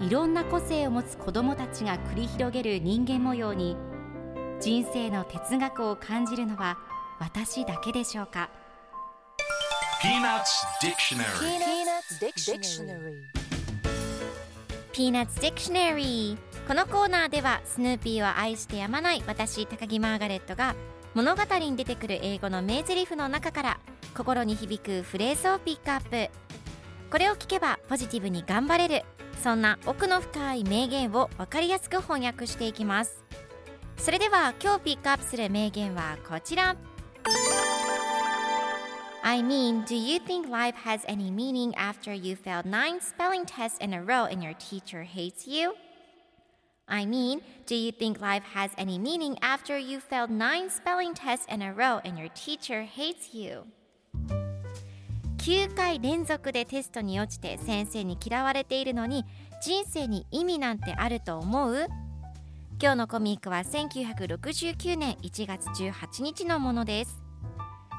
いろんな個性を持つ子どもたちが繰り広げる人間模様に人生の哲学を感じるのは私だけでしょうか？Peanuts Dictionary. Peanuts Dictionary. Peanuts Dictionary このコーナーではスヌーピーを愛してやまない私高木マーガレットが物語に出てくる英語の名台詞の中から心に響くフレーズをピックアップこれを聞けばポジティブに頑張れるそんな奥の深い名言を分かりやすく翻訳していきますそれでは今日ピックアップする名言はこちら I mean, do you think life has any meaning after you failed nine spelling tests in a row and your teacher hates you? I mean, do you think life has any meaning after you failed nine spelling tests in a row and your teacher hates you? 9回連続でテストに落ちて先生に嫌われているのに人生に意味なんてあると思う？今日のコミックは1969年1月18日のものです。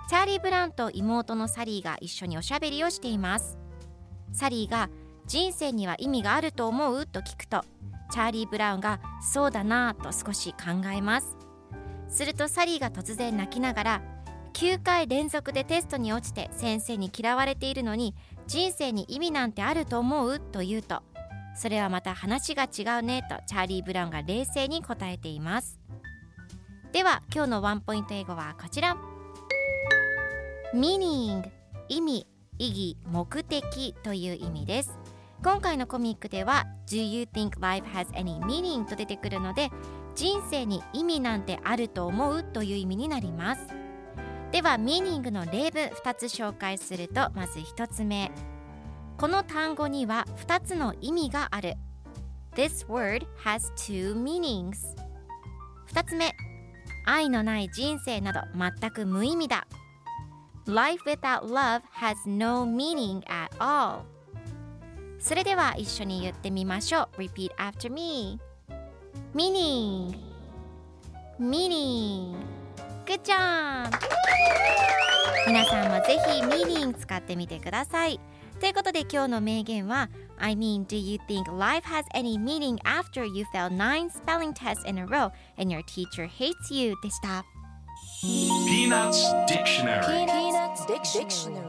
チャーリー・ブラウンと妹のサリーが一緒におしゃべりをしています。サリーが人生には意味があると思う？と聞くとチャーリー・ブラウンがそうだなぁと少し考えます。するとサリーが突然泣きながら9回連続でテストに落ちて先生に嫌われているのに人生に意味なんてあると思う？と言うとそれはまた話が違うね？とチャーリー・ブラウンが冷静に答えています。では今日のワンポイント英語はこちら。Meaning 意味意義目的という意味です。今回のコミックでは Do you think life has any meaning と出てくるので人生に意味なんてあると思う？という意味になります。ではミーニングの例文2つ紹介するとまず1つ目この単語には2つの意味がある This word has two meanings 2つ目愛のない人生など全く無意味だ Life without love has no meaning at all それでは一緒に言ってみましょう Repeat after me Meaning Meaning Good job! 皆さんもぜひ Meaning 使ってみてくださいということで今日の名言は I mean, do you think life has any meaning after you failed nine spelling tests in a row and your teacher hates you? でした Peanuts Dictionary Peanuts Dictionary.